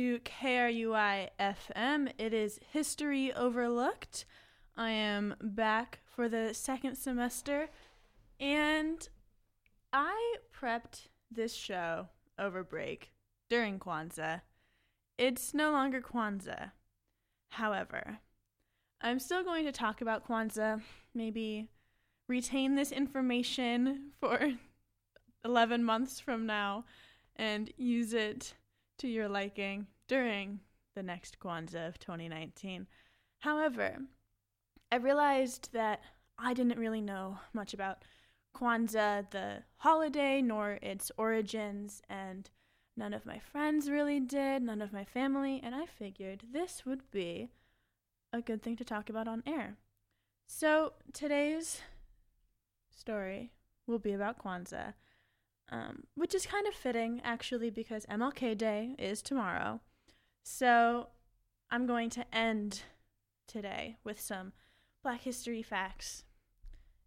to KRUI FM. It is History Overlooked. I am back for the second semester, and I prepped this show over break during Kwanzaa. It's no longer Kwanzaa. However, I'm still going to talk about Kwanzaa, maybe retain this information for 11 months from now and use it to your liking during the next Kwanzaa of 2019. However, I realized that I didn't really know much about Kwanzaa, the holiday, nor its origins, and none of my friends really did, none of my family, and I figured this would be a good thing to talk about on air. So today's story will be about Kwanzaa um, which is kind of fitting actually because MLK Day is tomorrow. So I'm going to end today with some Black History facts.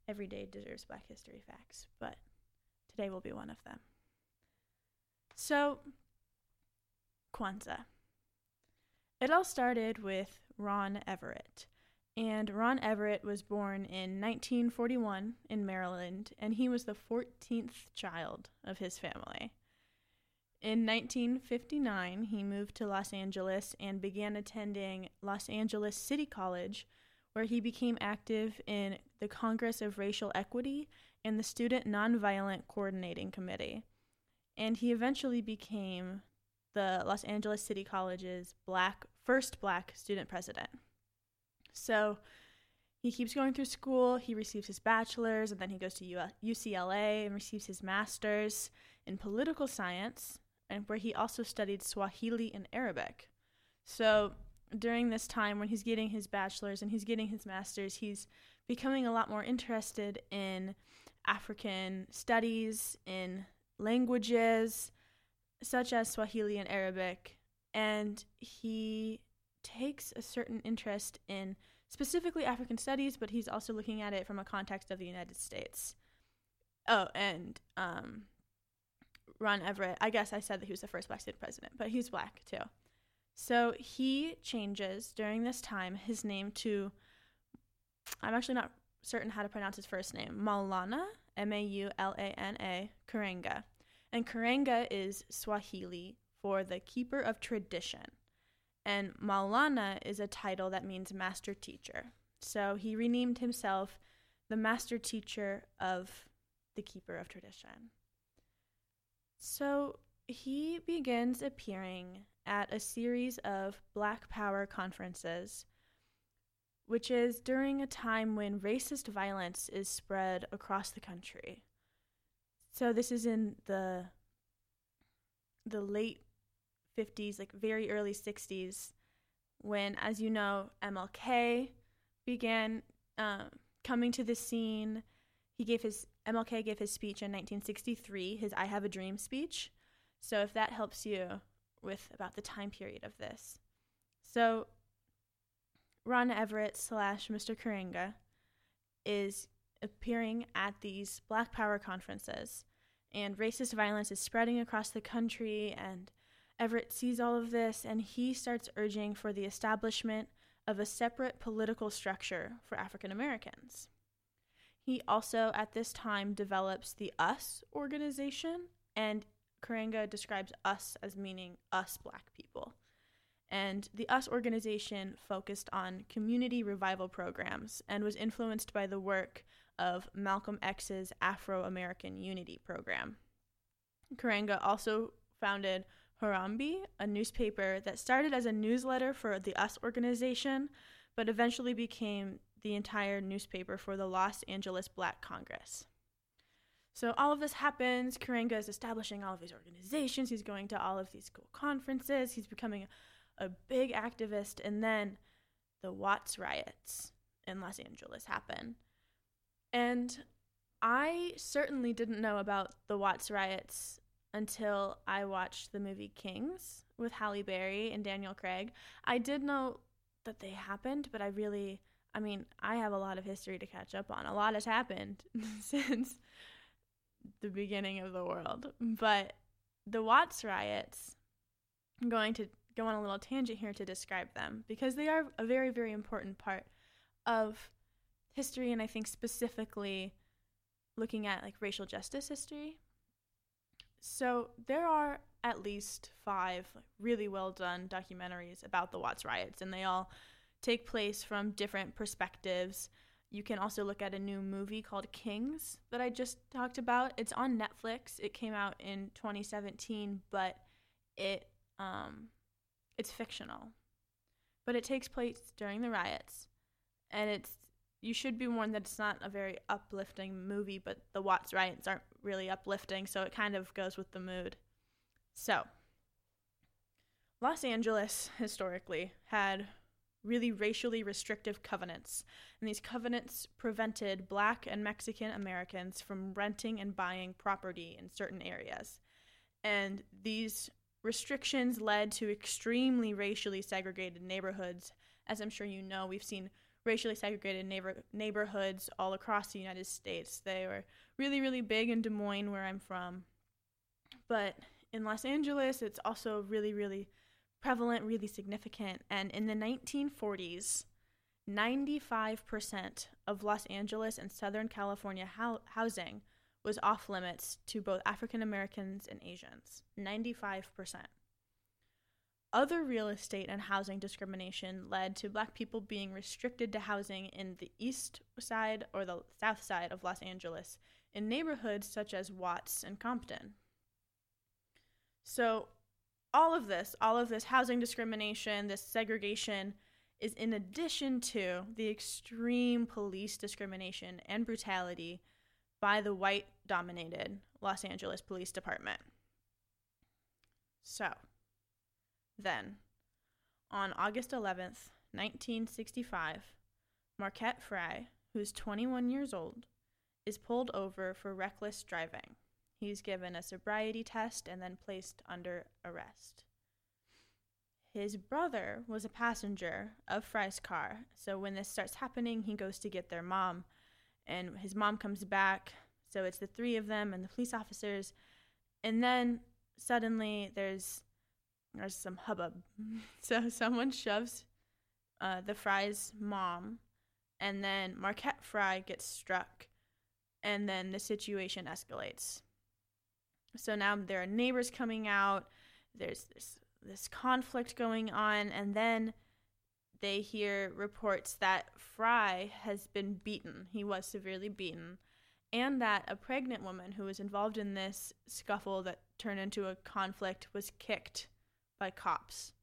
Every day deserves Black History facts, but today will be one of them. So, Kwanzaa. It all started with Ron Everett. And Ron Everett was born in 1941 in Maryland, and he was the 14th child of his family. In 1959, he moved to Los Angeles and began attending Los Angeles City College, where he became active in the Congress of Racial Equity and the Student Nonviolent Coordinating Committee. And he eventually became the Los Angeles City College's black first black student president. So he keeps going through school. He receives his bachelor's, and then he goes to UCLA and receives his master's in political science, and where he also studied Swahili and Arabic. So during this time when he's getting his bachelor's and he's getting his master's, he's becoming a lot more interested in African studies, in languages such as Swahili and Arabic, and he takes a certain interest in specifically African studies, but he's also looking at it from a context of the United States. Oh, and um, Ron Everett, I guess I said that he was the first black student president, but he's black too. So he changes during this time his name to, I'm actually not certain how to pronounce his first name, Maulana, M A U L A N A, Karenga. And Karenga is Swahili for the keeper of tradition. And Maulana is a title that means master teacher. So he renamed himself the master teacher of the keeper of tradition. So he begins appearing at a series of Black Power conferences, which is during a time when racist violence is spread across the country. So this is in the the late 50s, like very early 60s, when, as you know, MLK began um, coming to the scene. He gave his MLK gave his speech in 1963, his "I Have a Dream" speech. So if that helps you with about the time period of this, so Ron Everett slash Mr. Karenga is appearing at these Black Power conferences, and racist violence is spreading across the country, and Everett sees all of this and he starts urging for the establishment of a separate political structure for African Americans. He also, at this time, develops the US organization, and Karenga describes us as meaning us black people. And the US organization focused on community revival programs and was influenced by the work of Malcolm X's Afro American Unity program. Karenga also founded Harambee, a newspaper that started as a newsletter for the US organization, but eventually became the entire newspaper for the Los Angeles Black Congress. So all of this happens. Karenga is establishing all of these organizations. He's going to all of these cool conferences. He's becoming a big activist. And then the Watts riots in Los Angeles happen. And I certainly didn't know about the Watts riots until I watched the movie Kings with Halle Berry and Daniel Craig. I did know that they happened, but I really, I mean, I have a lot of history to catch up on. A lot has happened since the beginning of the world. But the Watts riots, I'm going to go on a little tangent here to describe them because they are a very, very important part of history, and I think specifically looking at like racial justice history. So there are at least five really well done documentaries about the Watts riots, and they all take place from different perspectives. You can also look at a new movie called Kings that I just talked about. It's on Netflix. It came out in 2017, but it um, it's fictional. But it takes place during the riots, and it's you should be warned that it's not a very uplifting movie, but the Watts riots aren't really uplifting, so it kind of goes with the mood. So, Los Angeles historically had really racially restrictive covenants, and these covenants prevented black and Mexican Americans from renting and buying property in certain areas. And these restrictions led to extremely racially segregated neighborhoods. As I'm sure you know, we've seen racially segregated neighbor- neighborhoods all across the United States. They were really, really big in Des Moines, where I'm from. But in Los Angeles, it's also really, really prevalent, really significant. And in the 1940s, 95% of Los Angeles and Southern California ho- housing was off limits to both African Americans and Asians. 95%. Other real estate and housing discrimination led to black people being restricted to housing in the east side or the south side of Los Angeles in neighborhoods such as Watts and Compton. So, all of this, all of this housing discrimination, this segregation, is in addition to the extreme police discrimination and brutality by the white dominated Los Angeles Police Department. So, then, on August 11th, 1965, Marquette Fry, who's 21 years old, is pulled over for reckless driving. He's given a sobriety test and then placed under arrest. His brother was a passenger of Fry's car, so when this starts happening, he goes to get their mom, and his mom comes back. So it's the three of them and the police officers, and then suddenly there's there's some hubbub. so someone shoves uh, the Fry's mom, and then Marquette Fry gets struck, and then the situation escalates. So now there are neighbors coming out. There's this this conflict going on, and then they hear reports that Fry has been beaten. He was severely beaten, and that a pregnant woman who was involved in this scuffle that turned into a conflict was kicked by cops.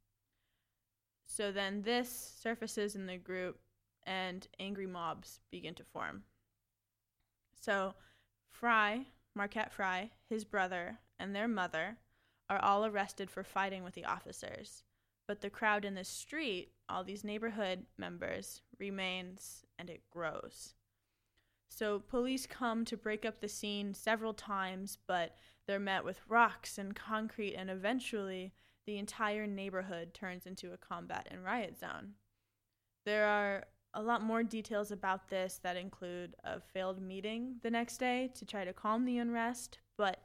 So then this surfaces in the group and angry mobs begin to form. So Fry, Marquette Fry, his brother, and their mother are all arrested for fighting with the officers. But the crowd in the street, all these neighborhood members, remains and it grows. So police come to break up the scene several times, but they're met with rocks and concrete, and eventually the entire neighborhood turns into a combat and riot zone. There are a lot more details about this that include a failed meeting the next day to try to calm the unrest, but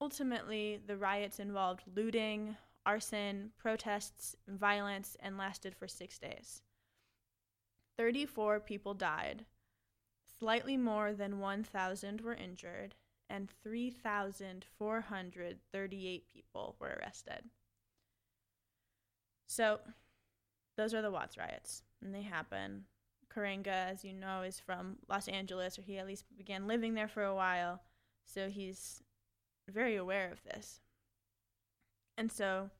ultimately the riots involved looting, arson, protests, violence, and lasted for six days. 34 people died, slightly more than 1,000 were injured, and 3,438 people were arrested. So, those are the Watts riots, and they happen. Karenga, as you know, is from Los Angeles, or he at least began living there for a while, so he's very aware of this. And so,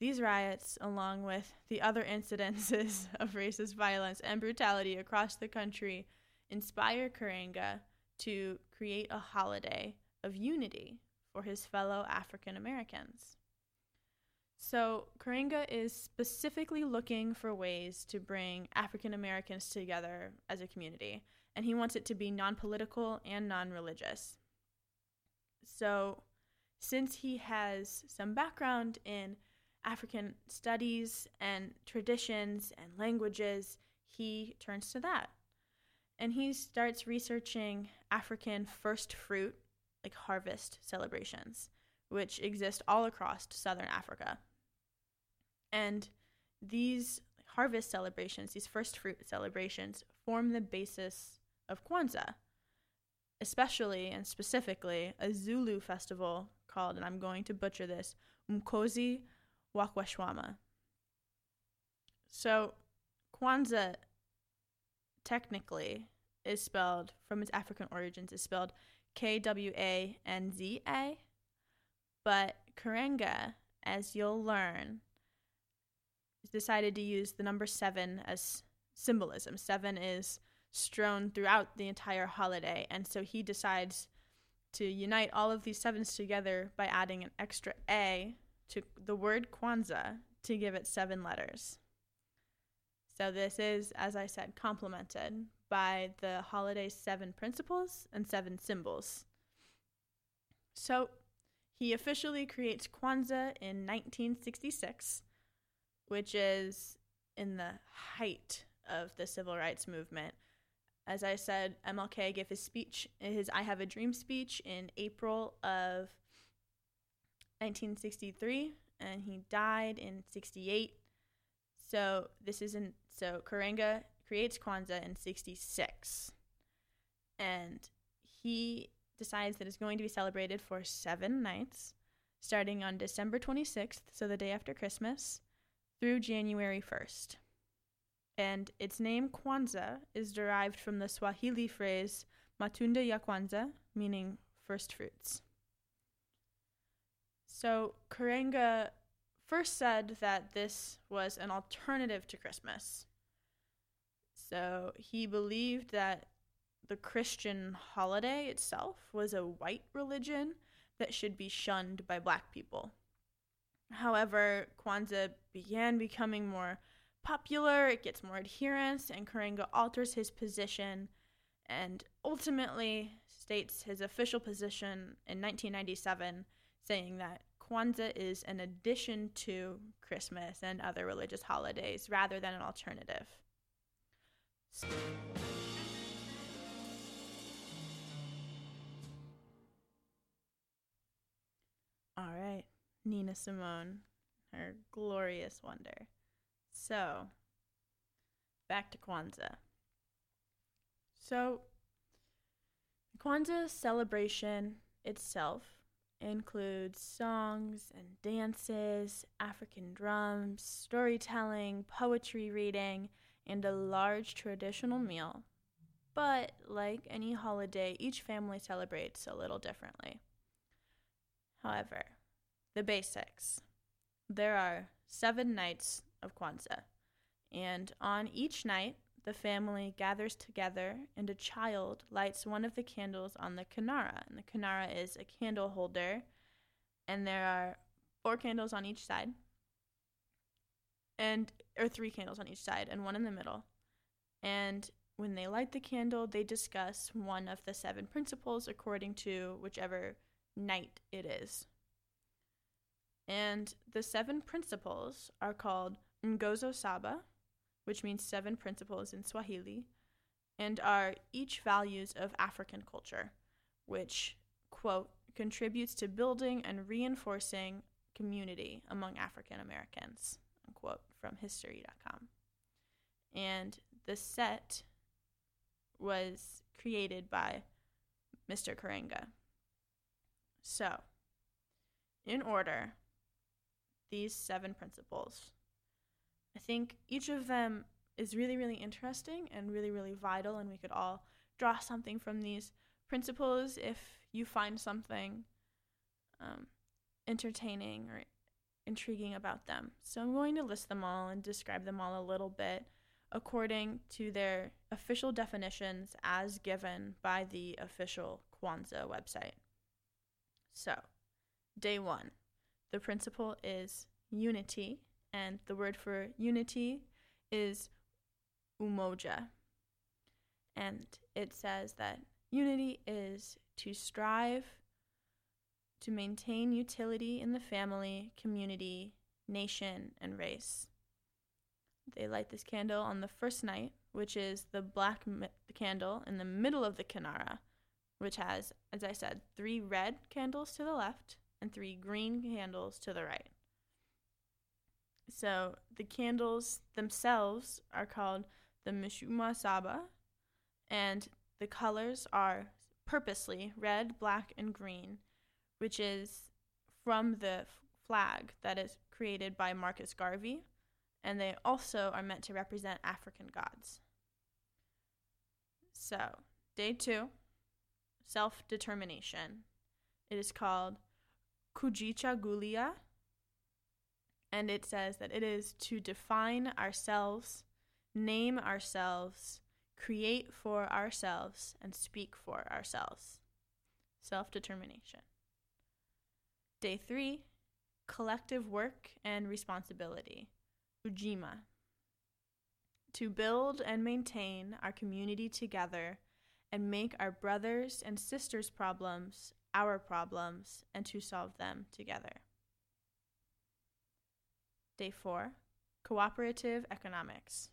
these riots, along with the other incidences of racist violence and brutality across the country, inspire Karenga to create a holiday of unity for his fellow African Americans. So, Karenga is specifically looking for ways to bring African Americans together as a community, and he wants it to be non political and non religious. So, since he has some background in African studies and traditions and languages, he turns to that. And he starts researching African first fruit, like harvest celebrations, which exist all across southern Africa. And these harvest celebrations, these first fruit celebrations, form the basis of Kwanzaa, especially and specifically a Zulu festival called, and I'm going to butcher this, Mkosi Wakwashwama. So, Kwanzaa technically is spelled from its African origins is spelled K W A N Z A, but Karenga, as you'll learn, decided to use the number seven as symbolism. Seven is strewn throughout the entire holiday, and so he decides to unite all of these sevens together by adding an extra A to the word Kwanzaa to give it seven letters. So this is, as I said, complemented by the holiday's seven principles and seven symbols. So he officially creates Kwanzaa in 1966, which is in the height of the civil rights movement. As I said, MLK gave his speech, his I Have a Dream speech in April of 1963, and he died in 68. So this isn't so Karenga creates Kwanzaa in 66. And he decides that it's going to be celebrated for seven nights, starting on December 26th, so the day after Christmas, through January 1st. And its name Kwanzaa is derived from the Swahili phrase Matunda ya Kwanza, meaning first fruits. So Karenga first said that this was an alternative to Christmas. So he believed that the Christian holiday itself was a white religion that should be shunned by black people. However, Kwanzaa began becoming more popular, it gets more adherence, and Karenga alters his position and ultimately states his official position in 1997, saying that Kwanzaa is an addition to Christmas and other religious holidays rather than an alternative. All Nina Simone, her glorious wonder. So, back to Kwanzaa. So, Kwanzaa celebration itself includes songs and dances, African drums, storytelling, poetry reading, and a large traditional meal. But like any holiday, each family celebrates a little differently. However, the basics there are seven nights of Kwanzaa, and on each night, the family gathers together and a child lights one of the candles on the kinara. And the kinara is a candle holder, and there are four candles on each side and or three candles on each side and one in the middle. And when they light the candle, they discuss one of the seven principles according to whichever night it is. And the seven principles are called Nguzo Saba, which means seven principles in Swahili, and are each values of African culture, which, quote, contributes to building and reinforcing community among African Americans quote from history.com. And the set was created by Mr. Karenga. So, in order, these seven principles. I think each of them is really, really interesting and really, really vital, and we could all draw something from these principles if you find something um, entertaining or intriguing about them. So I'm going to list them all and describe them all a little bit according to their official definitions as given by the official Kwanzaa website. So, day one, the principle is unity, and the word for unity is umoja. And it says that unity is to strive to maintain utility in the family, community, nation, and race. They light this candle on the first night, which is the black mi- candle in the middle of the kinara, which has, as I said, three red candles to the left and three green candles to the right. So the candles themselves are called the Mishumaa Saba, and the colors are purposely red, black, and green, which is from the flag that is created by Marcus Garvey, and they also are meant to represent African gods. So, day two, self determination. It is called Kujichagulia, and it says that it is to define ourselves, name ourselves, create for ourselves, and speak for ourselves. Self determination. Day three, collective work and responsibility. Ujima. To build and maintain our community together and make our brothers and sisters' problems our problems and to solve them together. Day 4 Cooperative Economics.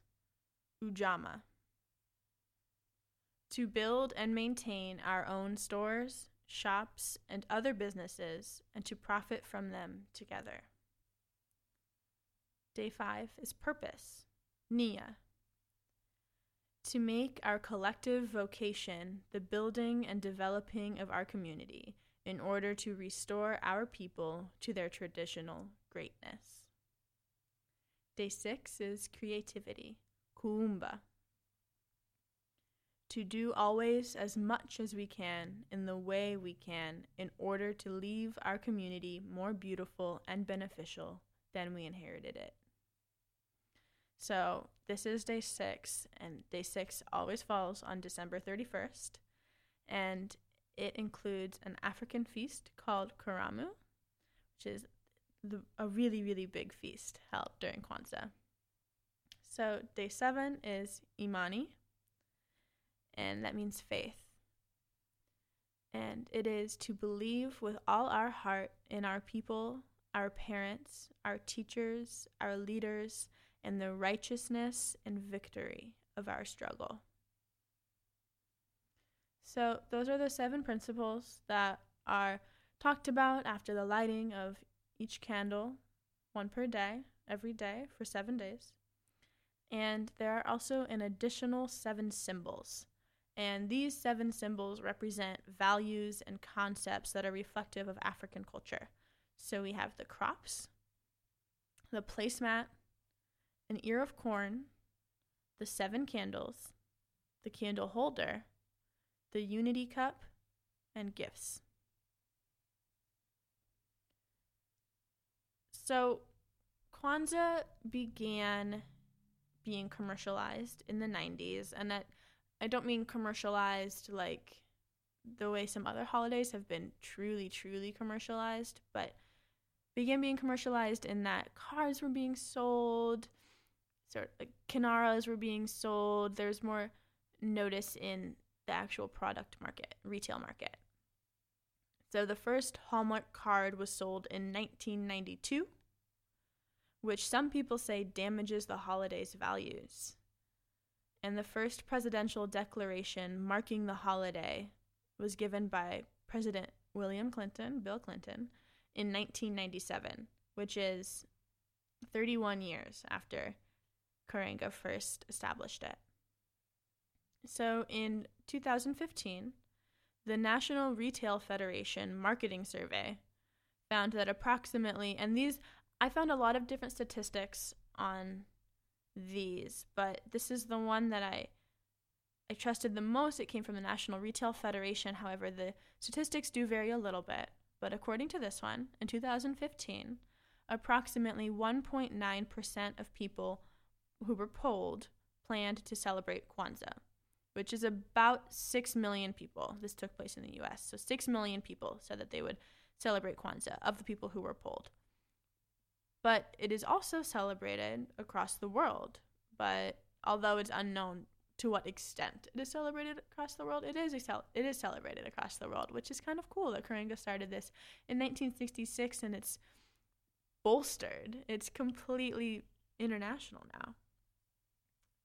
Ujamaa. To build and maintain our own stores, shops, and other businesses and to profit from them together. Day 5 is Purpose. Nia to make our collective vocation the building and developing of our community in order to restore our people to their traditional greatness. Day six is creativity, kuumba. To do always as much as we can in the way we can in order to leave our community more beautiful and beneficial than we inherited it. So this is day six, and day six always falls on December 31st. And it includes an African feast called Karamu, which is the, a really, really big feast held during Kwanzaa. So day seven is Imani, and that means faith. And it is to believe with all our heart in our people, our parents, our teachers, our leaders, and the righteousness and victory of our struggle. So, those are the seven principles that are talked about after the lighting of each candle, one per day, every day for seven days. And there are also an additional seven symbols. And these seven symbols represent values and concepts that are reflective of African culture. So we have the crops, the placemat, an ear of corn, the seven candles, the candle holder, the unity cup, and gifts. So, Kwanzaa began being commercialized in the 90s, and that I don't mean commercialized like the way some other holidays have been truly, truly commercialized, but began being commercialized in that cars were being sold, sort like Kinaras were being sold. There's more notice in the actual product market, retail market. So the first Hallmark card was sold in 1992, which some people say damages the holiday's values. And the first presidential declaration marking the holiday was given by President William Clinton, Bill Clinton, in 1997, which is 31 years after Karenga first established it. So in 2015, the National Retail Federation Marketing Survey found that approximately, and these, I found a lot of different statistics on these, but this is the one that I I trusted the most. It came from the National Retail Federation. However, the statistics do vary a little bit. But according to this one, in 2015, approximately 1.9% of people who were polled planned to celebrate Kwanzaa, which is about 6 million people. This took place in the US. So 6 million people said that they would celebrate Kwanzaa of the people who were polled. But it is also celebrated across the world. But although it's unknown to what extent it is celebrated across the world, it is it is celebrated across the world, which is kind of cool that Karenga started this in 1966 and it's bolstered. It's completely international now.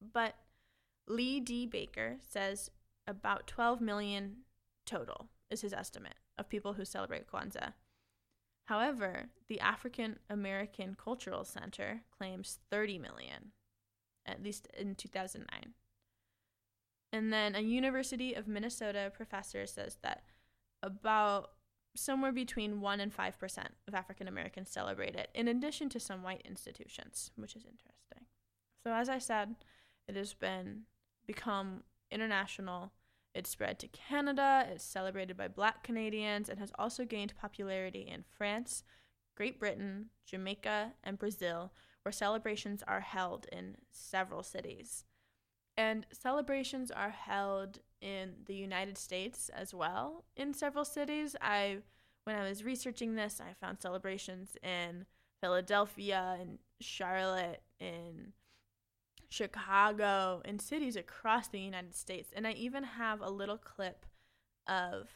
But Lee D. Baker says about 12 million total is his estimate of people who celebrate Kwanzaa. However, the African American Cultural Center claims 30 million, at least in 2009. And then a University of Minnesota professor says that about somewhere between 1 and 5% of African Americans celebrate it, in addition to some white institutions, which is interesting. So, as I said, it has been become international. It's spread to Canada, it's celebrated by black Canadians, and has also gained popularity in France, Great Britain, Jamaica, and Brazil, where celebrations are held in several cities. And celebrations are held in the United States as well in several cities. I when I was researching this, I found celebrations in Philadelphia and Charlotte in Chicago and cities across the United States. And I even have a little clip of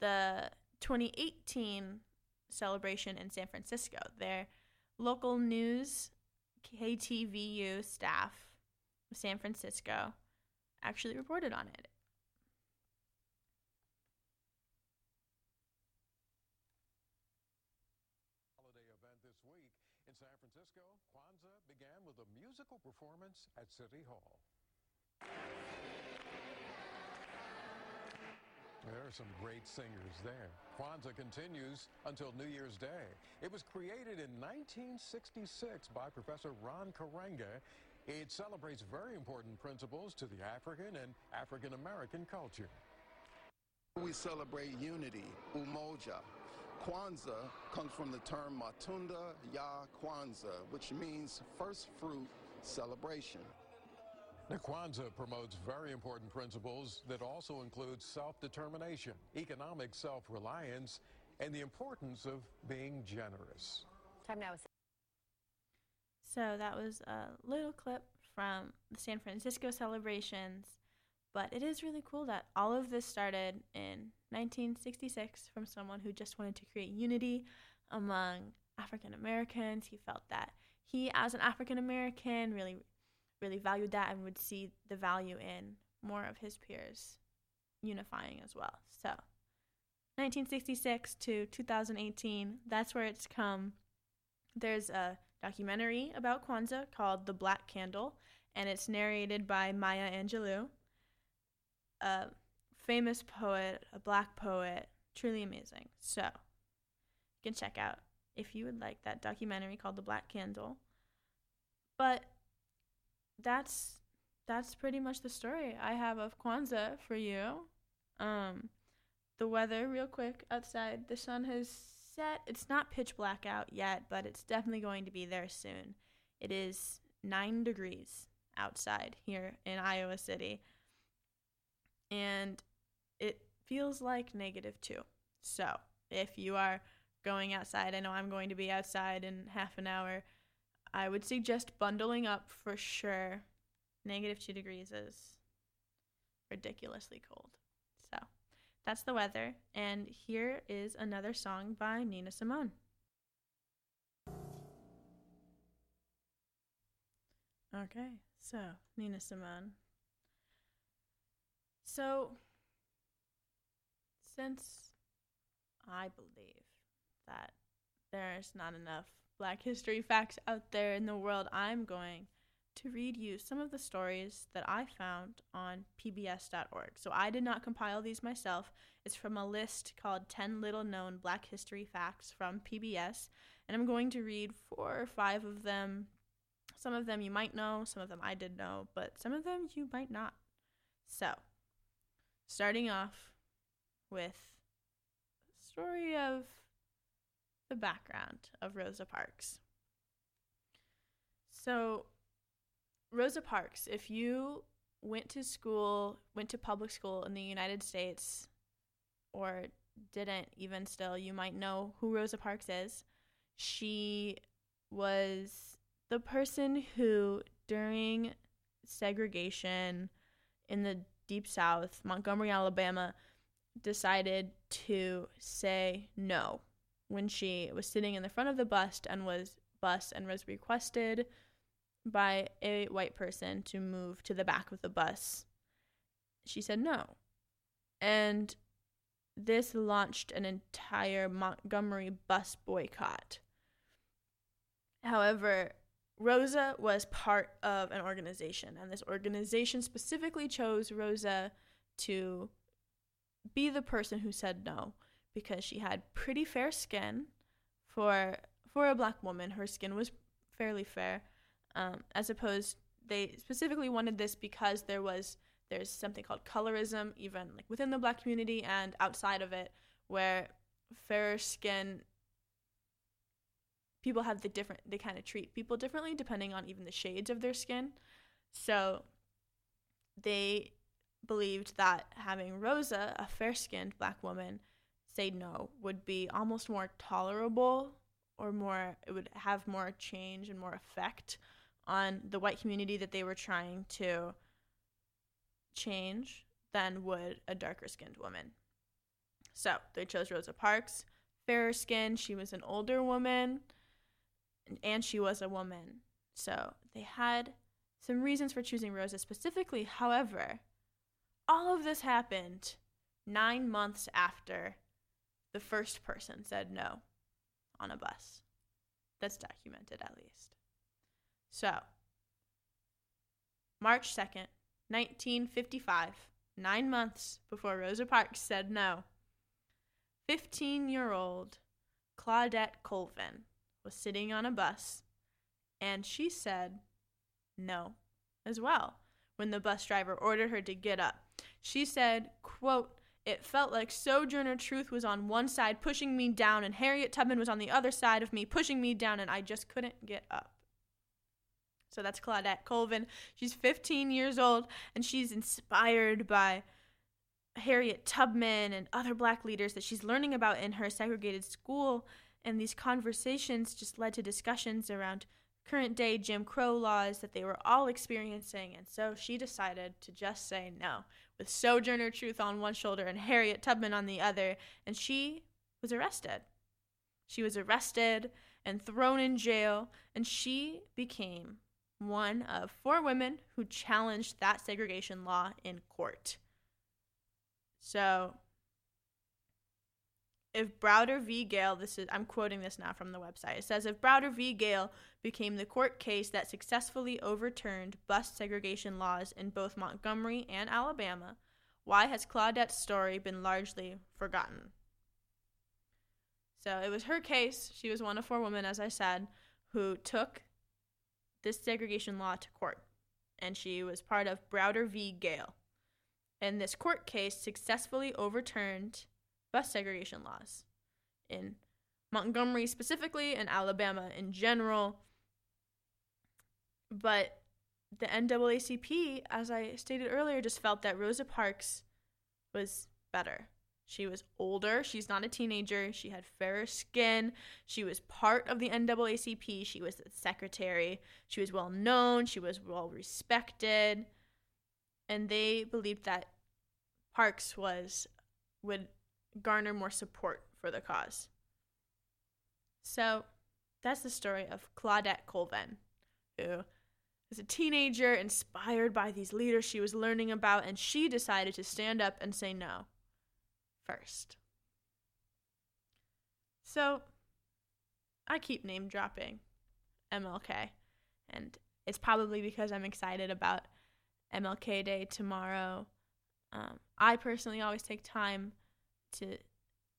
the 2018 celebration in San Francisco. Their local news KTVU staff of San Francisco actually reported on it. Holiday event this week in San Francisco, Kwanzaa began with a musical performance at City Hall. There are some great singers there. Kwanzaa continues until New Year's Day. It was created in 1966 by Professor Ron Karenga. It celebrates very important principles to the African and African American culture. We celebrate unity, umoja. Kwanzaa comes from the term Matunda Ya Kwanzaa, which means first fruit celebration. Now, Kwanzaa promotes very important principles that also include self-determination, economic self-reliance, and the importance of being generous. Time now is So that was a little clip from the San Francisco celebrations. But it is really cool that all of this started in 1966 from someone who just wanted to create unity among African Americans. He felt that he, as an African American, really, really valued that and would see the value in more of his peers unifying as well. So, 1966 to 2018, that's where it's come. There's a documentary about Kwanzaa called The Black Candle, and it's narrated by Maya Angelou a famous poet, a black poet, truly amazing. So, you can check out if you would like that documentary called The Black Candle. But that's that's pretty much the story I have of Kwanzaa for you. Um, the weather, real quick, outside. The sun has set. It's not pitch black out yet, but it's definitely going to be there soon. It is nine degrees outside here in Iowa City and it feels like negative two. So if you are going outside, I know I'm going to be outside in half an hour. I would suggest bundling up for sure. Negative two degrees is ridiculously cold. So that's the weather. And here is another song by Nina Simone. Okay, so Nina Simone. So, since I believe that there's not enough black history facts out there in the world, I'm going to read you some of the stories that I found on PBS.org. So, I did not compile these myself. It's from a list called 10 Little Known Black History Facts from PBS. And I'm going to read four or five of them. Some of them you might know, some of them I did know, but some of them you might not. So, starting off with the story of the background of Rosa Parks. So, Rosa Parks, if you went to school, went to public school in the United States, or didn't even still, you might know who Rosa Parks is. She was the person who, during segregation in the Deep South, Montgomery, Alabama, decided to say no when she was sitting in the front of the bus and was bus and was requested by a white person to move to the back of the bus. She said no. And this launched an entire Montgomery bus boycott. However, Rosa was part of an organization, and this organization specifically chose Rosa to be the person who said no because she had pretty fair skin for for a black woman. Her skin was fairly fair, um, as opposed they specifically wanted this because there was there's something called colorism even like within the black community and outside of it where fair skin people have the different they kind of treat people differently depending on even the shades of their skin so they believed that having rosa a fair-skinned black woman say no would be almost more tolerable or more it would have more change and more effect on the white community that they were trying to change than would a darker skinned woman. So they chose Rosa Parks, fairer skin. She was an older woman, and she was a woman. So they had some reasons for choosing Rosa specifically. However, all of this happened nine months after the first person said no on a bus. That's documented at least. So, March 2nd, 1955, nine months before Rosa Parks said no, 15 year old Claudette Colvin was sitting on a bus and she said no as well when the bus driver ordered her to get up. She said, quote, it felt like Sojourner Truth was on one side pushing me down and Harriet Tubman was on the other side of me pushing me down and I just couldn't get up. So that's Claudette Colvin. She's 15 years old and she's inspired by Harriet Tubman and other black leaders that she's learning about in her segregated school. And these conversations just led to discussions around current day Jim Crow laws that they were all experiencing. And so she decided to just say no, with Sojourner Truth on one shoulder and Harriet Tubman on the other. And she was arrested. She was arrested and thrown in jail, and she became one of four women who challenged that segregation law in court. So, if Browder v. Gayle, this is I'm quoting this now from the website. It says if Browder v. Gayle became the court case that successfully overturned bus segregation laws in both Montgomery and Alabama, why has Claudette's story been largely forgotten? So it was her case. She was one of four women, as I said, who took this segregation law to court, and she was part of Browder v. Gayle. And this court case successfully overturned bus segregation laws in Montgomery specifically and Alabama in general. But the NAACP, as I stated earlier, just felt that Rosa Parks was better. She was older. She's not a teenager. She had fairer skin. She was part of the NAACP. She was the secretary. She was well known. She was well respected. And they believed that Parks was would garner more support for the cause. So that's the story of Claudette Colvin, who was a teenager inspired by these leaders she was learning about, and she decided to stand up and say no first. So, I keep name dropping MLK, and it's probably because I'm excited about MLK Day tomorrow. Um, I personally always take time to,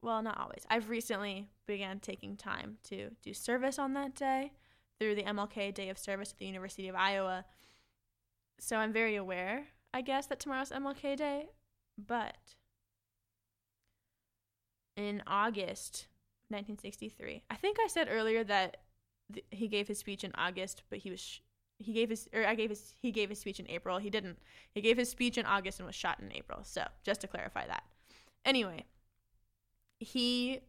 well, not always. I've recently began taking time to do service on that day through the MLK Day of Service at the University of Iowa. So I'm very aware, I guess, that tomorrow's MLK Day, but in August 1963. I think I said earlier that th- he gave his speech in August, but he was sh- he gave his or I gave his he gave his speech in April. He didn't. He gave his speech in August and was shot in April. So, just to clarify that. Anyway, he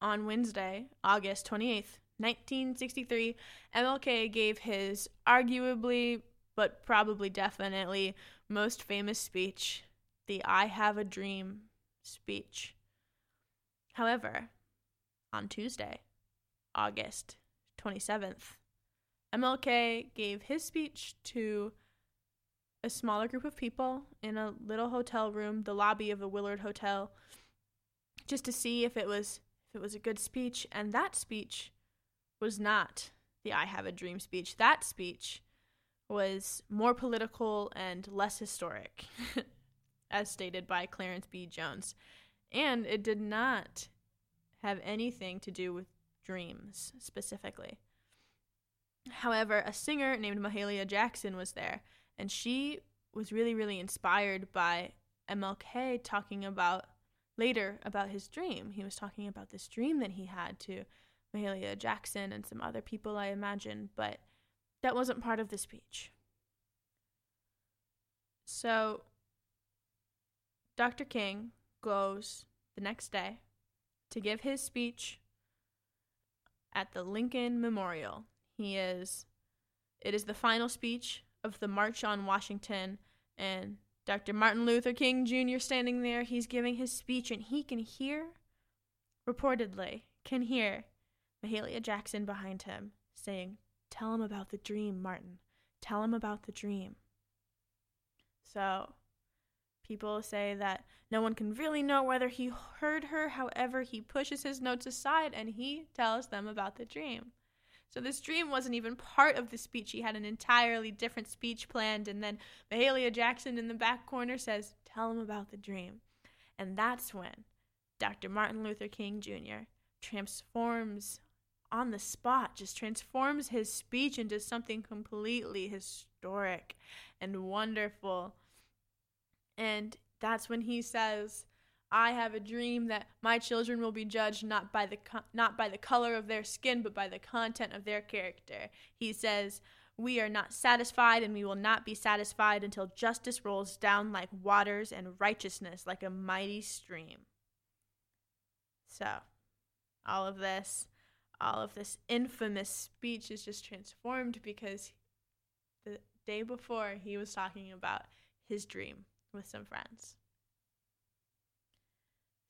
on Wednesday, August 28th, 1963, MLK gave his arguably but probably definitely most famous speech, the I Have a Dream speech. However, on Tuesday, August 27th, MLK gave his speech to a smaller group of people in a little hotel room, the lobby of the Willard Hotel, just to see if it was if it was a good speech, and that speech was not the I have a dream speech. That speech was more political and less historic, as stated by Clarence B. Jones. And it did not have anything to do with dreams specifically. However, a singer named Mahalia Jackson was there, and she was really, really inspired by MLK talking about later about his dream. He was talking about this dream that he had to Mahalia Jackson and some other people, I imagine, but that wasn't part of the speech. So, Dr. King goes the next day to give his speech at the Lincoln Memorial. He is it is the final speech of the March on Washington and Dr. Martin Luther King Jr. standing there, he's giving his speech and he can hear reportedly can hear Mahalia Jackson behind him saying, "Tell him about the dream, Martin. Tell him about the dream." So, people say that no one can really know whether he heard her. However, he pushes his notes aside and he tells them about the dream. So this dream wasn't even part of the speech. He had an entirely different speech planned, and then Mahalia Jackson in the back corner says, "Tell him about the dream," and that's when Dr. Martin Luther King Jr. transforms on the spot, just transforms his speech into something completely historic and wonderful. And that's when he says, I have a dream that my children will be judged not by the co- not by the color of their skin but by the content of their character. He says, "We are not satisfied and we will not be satisfied until justice rolls down like waters and righteousness like a mighty stream." So, all of this, all of this infamous speech is just transformed because the day before he was talking about his dream with some friends.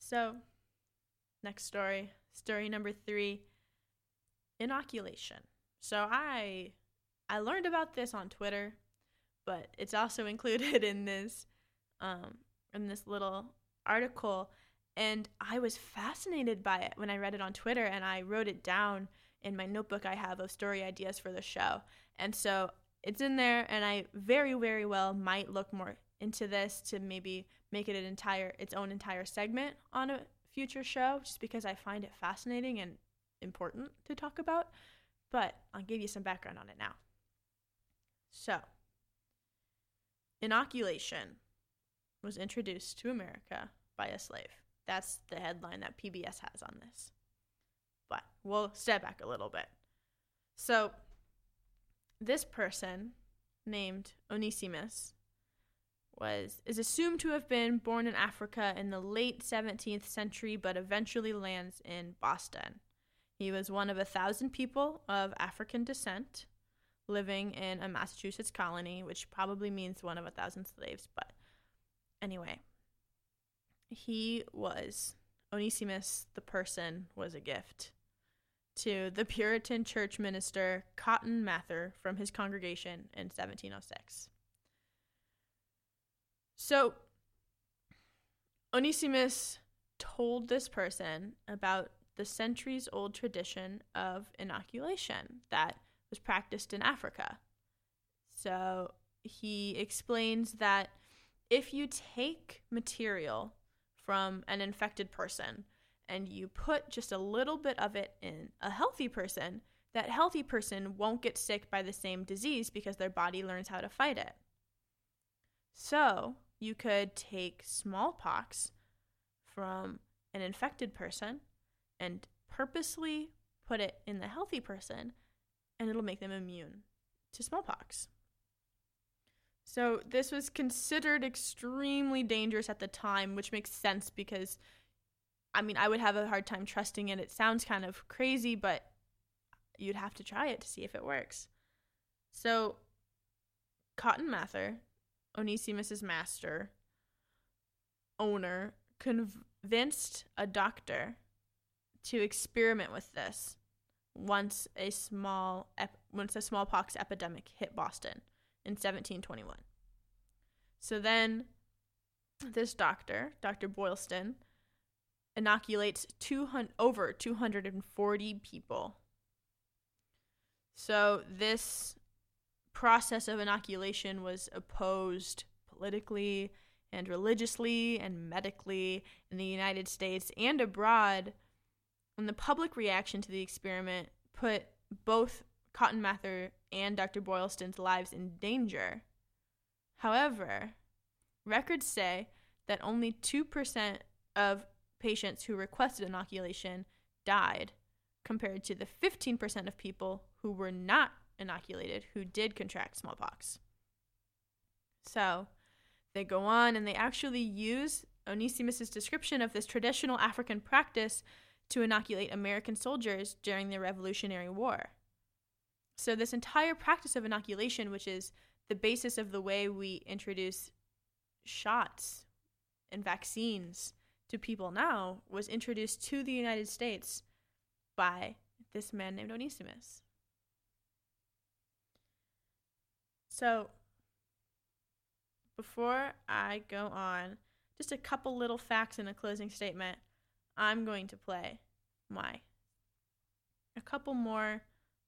So, next story, story number 3, inoculation. So I I learned about this on Twitter, but it's also included in this um in this little article and I was fascinated by it when I read it on Twitter and I wrote it down in my notebook I have of story ideas for the show. And so it's in there and I very very well might look more into this to maybe make it an entire its own entire segment on a future show just because I find it fascinating and important to talk about. But I'll give you some background on it now. So, inoculation was introduced to America by a slave. That's the headline that PBS has on this. But we'll step back a little bit. So, this person named Onesimus was is assumed to have been born in Africa in the late 17th century but eventually lands in Boston. He was one of a thousand people of African descent living in a Massachusetts colony, which probably means one of a thousand slaves, but anyway. He was Onesimus the person was a gift to the Puritan church minister Cotton Mather from his congregation in 1706. So Onesimus told this person about the centuries old tradition of inoculation that was practiced in Africa. So he explains that if you take material from an infected person and you put just a little bit of it in a healthy person, that healthy person won't get sick by the same disease because their body learns how to fight it. So, you could take smallpox from an infected person and purposely put it in the healthy person, and it'll make them immune to smallpox. So, this was considered extremely dangerous at the time, which makes sense because, I mean, I would have a hard time trusting it. It sounds kind of crazy, but you'd have to try it to see if it works. So, Cotton Mather Onesimus's master, owner, convinced a doctor to experiment with this once a small ep- once a smallpox epidemic hit Boston in 1721. So then this doctor, Dr. Boylston, inoculates 200, over 240 people. So this process of inoculation was opposed politically and religiously and medically in the United States and abroad. And the public reaction to the experiment put both Cotton Mather and Dr. Boylston's lives in danger. However, records say that only 2% of patients who requested inoculation died, compared to the 15% of people who were not inoculated who did contract smallpox. So they go on and they actually use Onesimus's description of this traditional African practice to inoculate American soldiers during the Revolutionary War. So, this entire practice of inoculation, which is the basis of the way we introduce shots and vaccines to people now, was introduced to the United States by this man named Onesimus. So, before I go on, just a couple little facts in a closing statement. I'm going to play my a couple more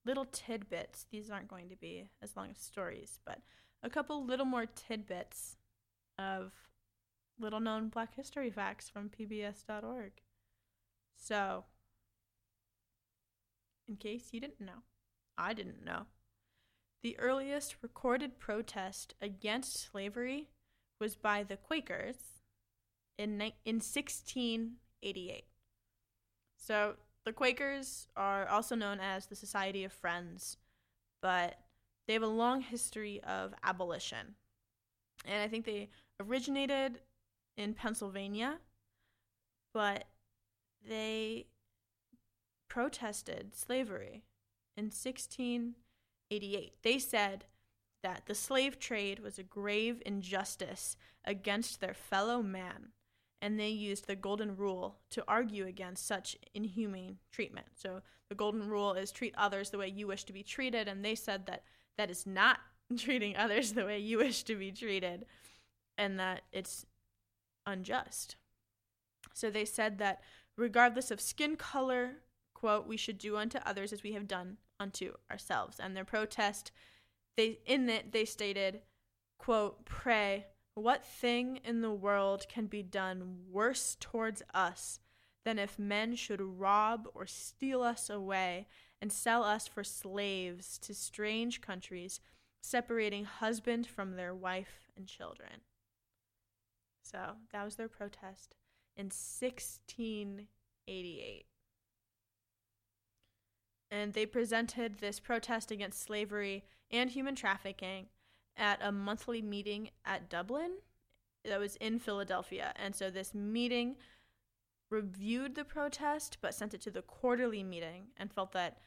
little tidbits. These aren't going to be as long as stories, but a couple little more tidbits of little known black history facts from pbs.org. So, in case you didn't know, I didn't know. The earliest recorded protest against slavery was by the Quakers in, ni- in 1688. So the Quakers are also known as the Society of Friends, but they have a long history of abolition. And I think they originated in Pennsylvania, but they protested slavery in 16 88. They said that the slave trade was a grave injustice against their fellow man, and they used the golden rule to argue against such inhumane treatment. So the golden rule is treat others the way you wish to be treated, and they said that that is not treating others the way you wish to be treated, and that it's unjust. So they said that regardless of skin color, quote, we should do unto others as we have done unto ourselves. And their protest, they in it they stated, quote, pray, what thing in the world can be done worse towards us than if men should rob or steal us away and sell us for slaves to strange countries, separating husband from their wife and children? So that was their protest in 1688 and they presented this protest against slavery and human trafficking at a monthly meeting at Dublin that was in Philadelphia. And so this meeting reviewed the protest but sent it to the quarterly meeting and felt that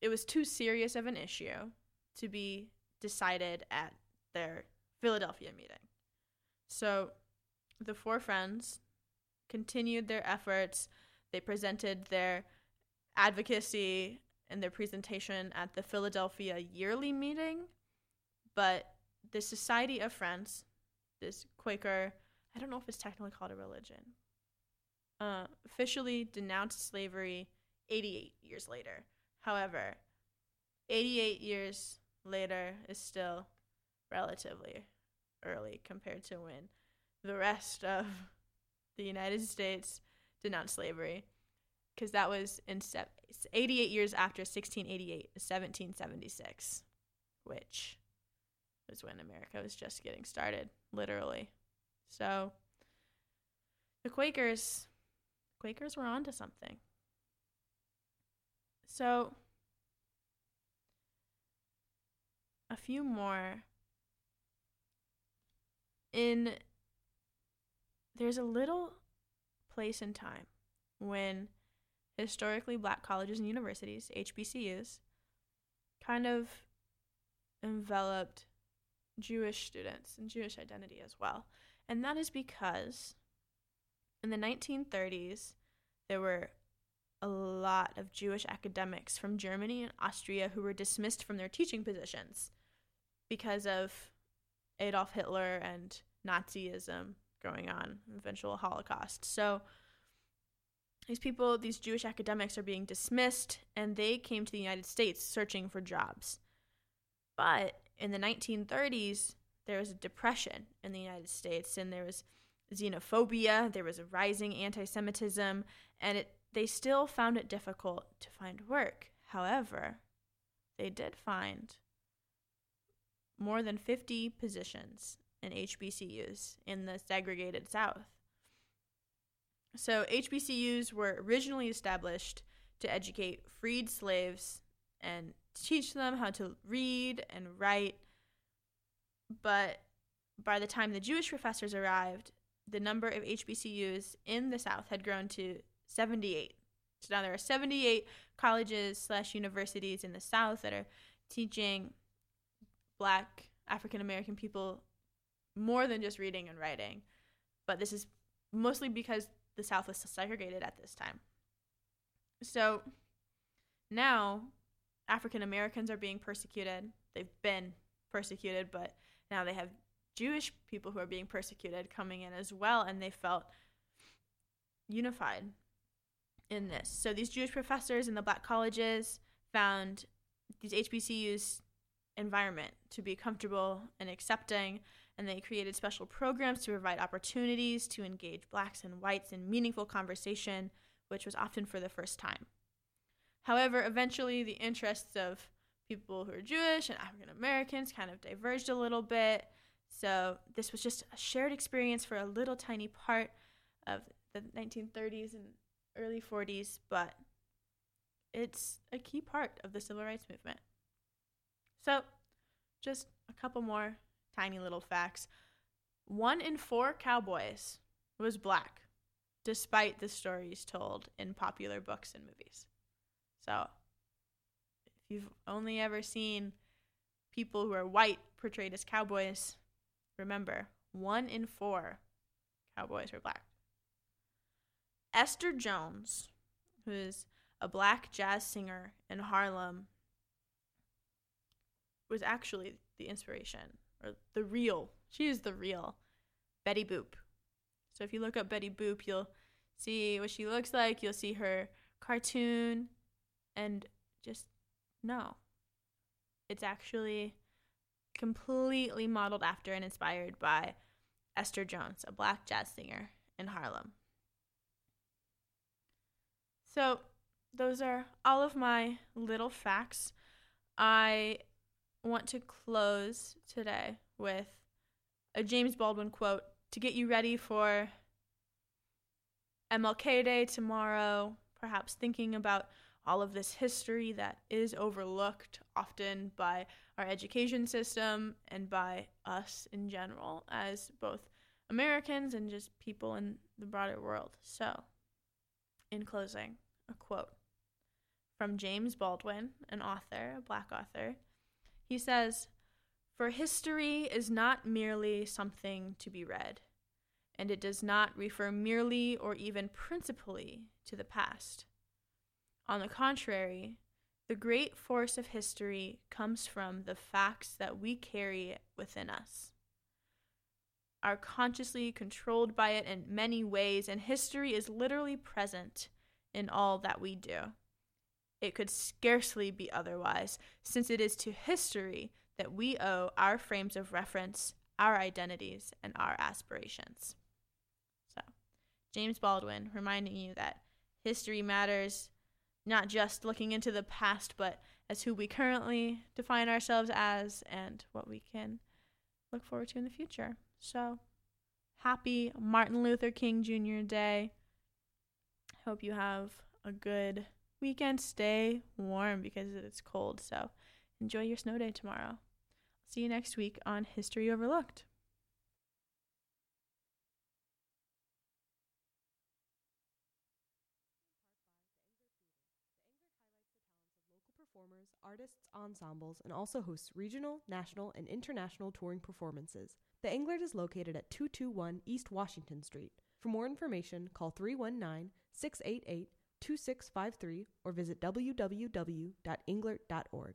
it was too serious of an issue to be decided at their Philadelphia meeting. So the four friends continued their efforts. They presented their advocacy in their presentation at the Philadelphia yearly meeting, but the Society of Friends, this Quaker, I don't know if it's technically called a religion, uh, officially denounced slavery 88 years later. However, 88 years later is still relatively early compared to when the rest of the United States denounced slavery because that was in se- 88 years after 1688, 1776, which was when America was just getting started, literally. So the Quakers, Quakers were onto something. So a few more in there's a little place in time when historically black colleges and universities, HBCUs, kind of enveloped Jewish students and Jewish identity as well. And that is because in the 1930s, there were a lot of Jewish academics from Germany and Austria who were dismissed from their teaching positions because of Adolf Hitler and Nazism going on, eventual Holocaust. So these people, these Jewish academics, are being dismissed, and they came to the United States searching for jobs. But in the 1930s, there was a depression in the United States, and there was xenophobia, there was a rising anti Semitism, and it, they still found it difficult to find work. However, they did find more than 50 positions in HBCUs in the segregated South. So, HBCUs were originally established to educate freed slaves and teach them how to read and write. But by the time the Jewish professors arrived, the number of HBCUs in the South had grown to 78. So now there are 78 colleges slash universities in the South that are teaching Black African American people more than just reading and writing. But this is mostly because the South was segregated at this time. So now African Americans are being persecuted. They've been persecuted, but now they have Jewish people who are being persecuted coming in as well, and they felt unified in this. So these Jewish professors in the black colleges found these HBCUs environment to be comfortable and accepting and they created special programs to provide opportunities to engage blacks and whites in meaningful conversation, which was often for the first time. However, eventually the interests of people who are Jewish and African Americans kind of diverged a little bit. So this was just a shared experience for a little tiny part of the 1930s and early 40s, but it's a key part of the civil rights movement. So, just a couple more tiny little facts. One in four cowboys was black, despite the stories told in popular books and movies. So, if you've only ever seen people who are white portrayed as cowboys, remember one in four cowboys were black. Esther Jones, who is a black jazz singer in Harlem, was actually the inspiration or the real. She is the real Betty Boop. So if you look up Betty Boop, you'll see what she looks like. You'll see her cartoon, and just no, it's actually completely modeled after and inspired by Esther Jones, a black jazz singer in Harlem. So, those are all of my little facts. I want to close today with a James Baldwin quote to get you ready for MLK Day tomorrow, perhaps thinking about all of this history that is overlooked often by our education system and by us in general as both Americans and just people in the broader world. So, in closing, a quote from James Baldwin, an author, a black author. He says, For history is not merely something to be read, and it does not refer merely or even principally to the past. On the contrary, the great force of history comes from the facts that we carry within us. Are consciously controlled by it in many ways, and history is literally present in all that we do. It could scarcely be otherwise, since it is to history that we owe our frames of reference, our identities, and our aspirations. So, James Baldwin reminding you that history matters, not just looking into the past, but as who we currently define ourselves as and what we can look forward to in the future. So, happy Martin Luther King Jr. Day. Hope you have a good weekend, stay warm because it's cold. So enjoy your snow day tomorrow. See you next week on History Overlooked. performers, artists, ensembles, and also hosts regional, national, and international touring performances. The Englert is located at 221 East Washington Street. For more information, call 319 688 2653 or visit www.englert.org.